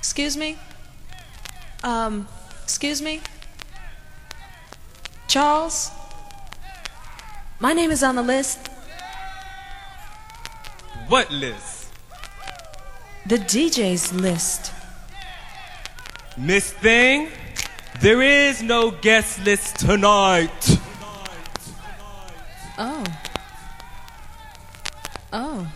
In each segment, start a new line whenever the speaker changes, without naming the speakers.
Excuse me? Um, excuse me? Charles? My name is on the list.
What list?
The DJ's list.
Miss Thing, there is no guest list tonight.
Oh. Oh.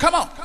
Come on.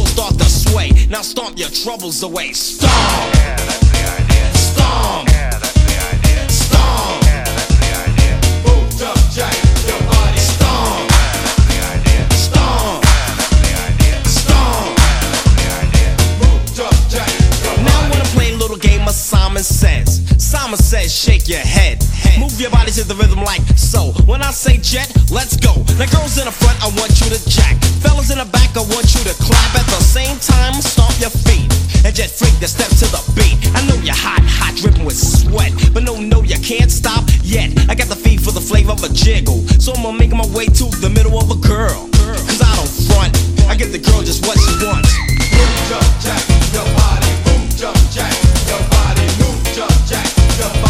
Bull to sway. Now stomp your troubles away. Stomp! Yeah, that's the idea. Stomp! Yeah, that's the idea. Stomp! Yeah, that's the
idea. Your body. Stomp! Yeah, that's the idea. Stomp! Yeah, that's the idea. Stomp! Yeah, that's the idea. Your. Now I wanna play a little game Simon Says. Simon Says, shake your head. Move your body to the rhythm like so. When I say jet, let's go. The girls in the front, I want you to jack. Fellas in the back, I want you to clap. At the same time, stomp your feet. And just freak the step to the beat. I know you're hot, hot, dripping with sweat. But no, no, you can't stop yet. I got the feet for the flavor of a jiggle. So I'ma make my way to the middle of a girl. Cause I don't front. I get the girl just what she wants.
Move, jump, jack, your body. Move, jump, jack, your body. Move, jump, jack, your body.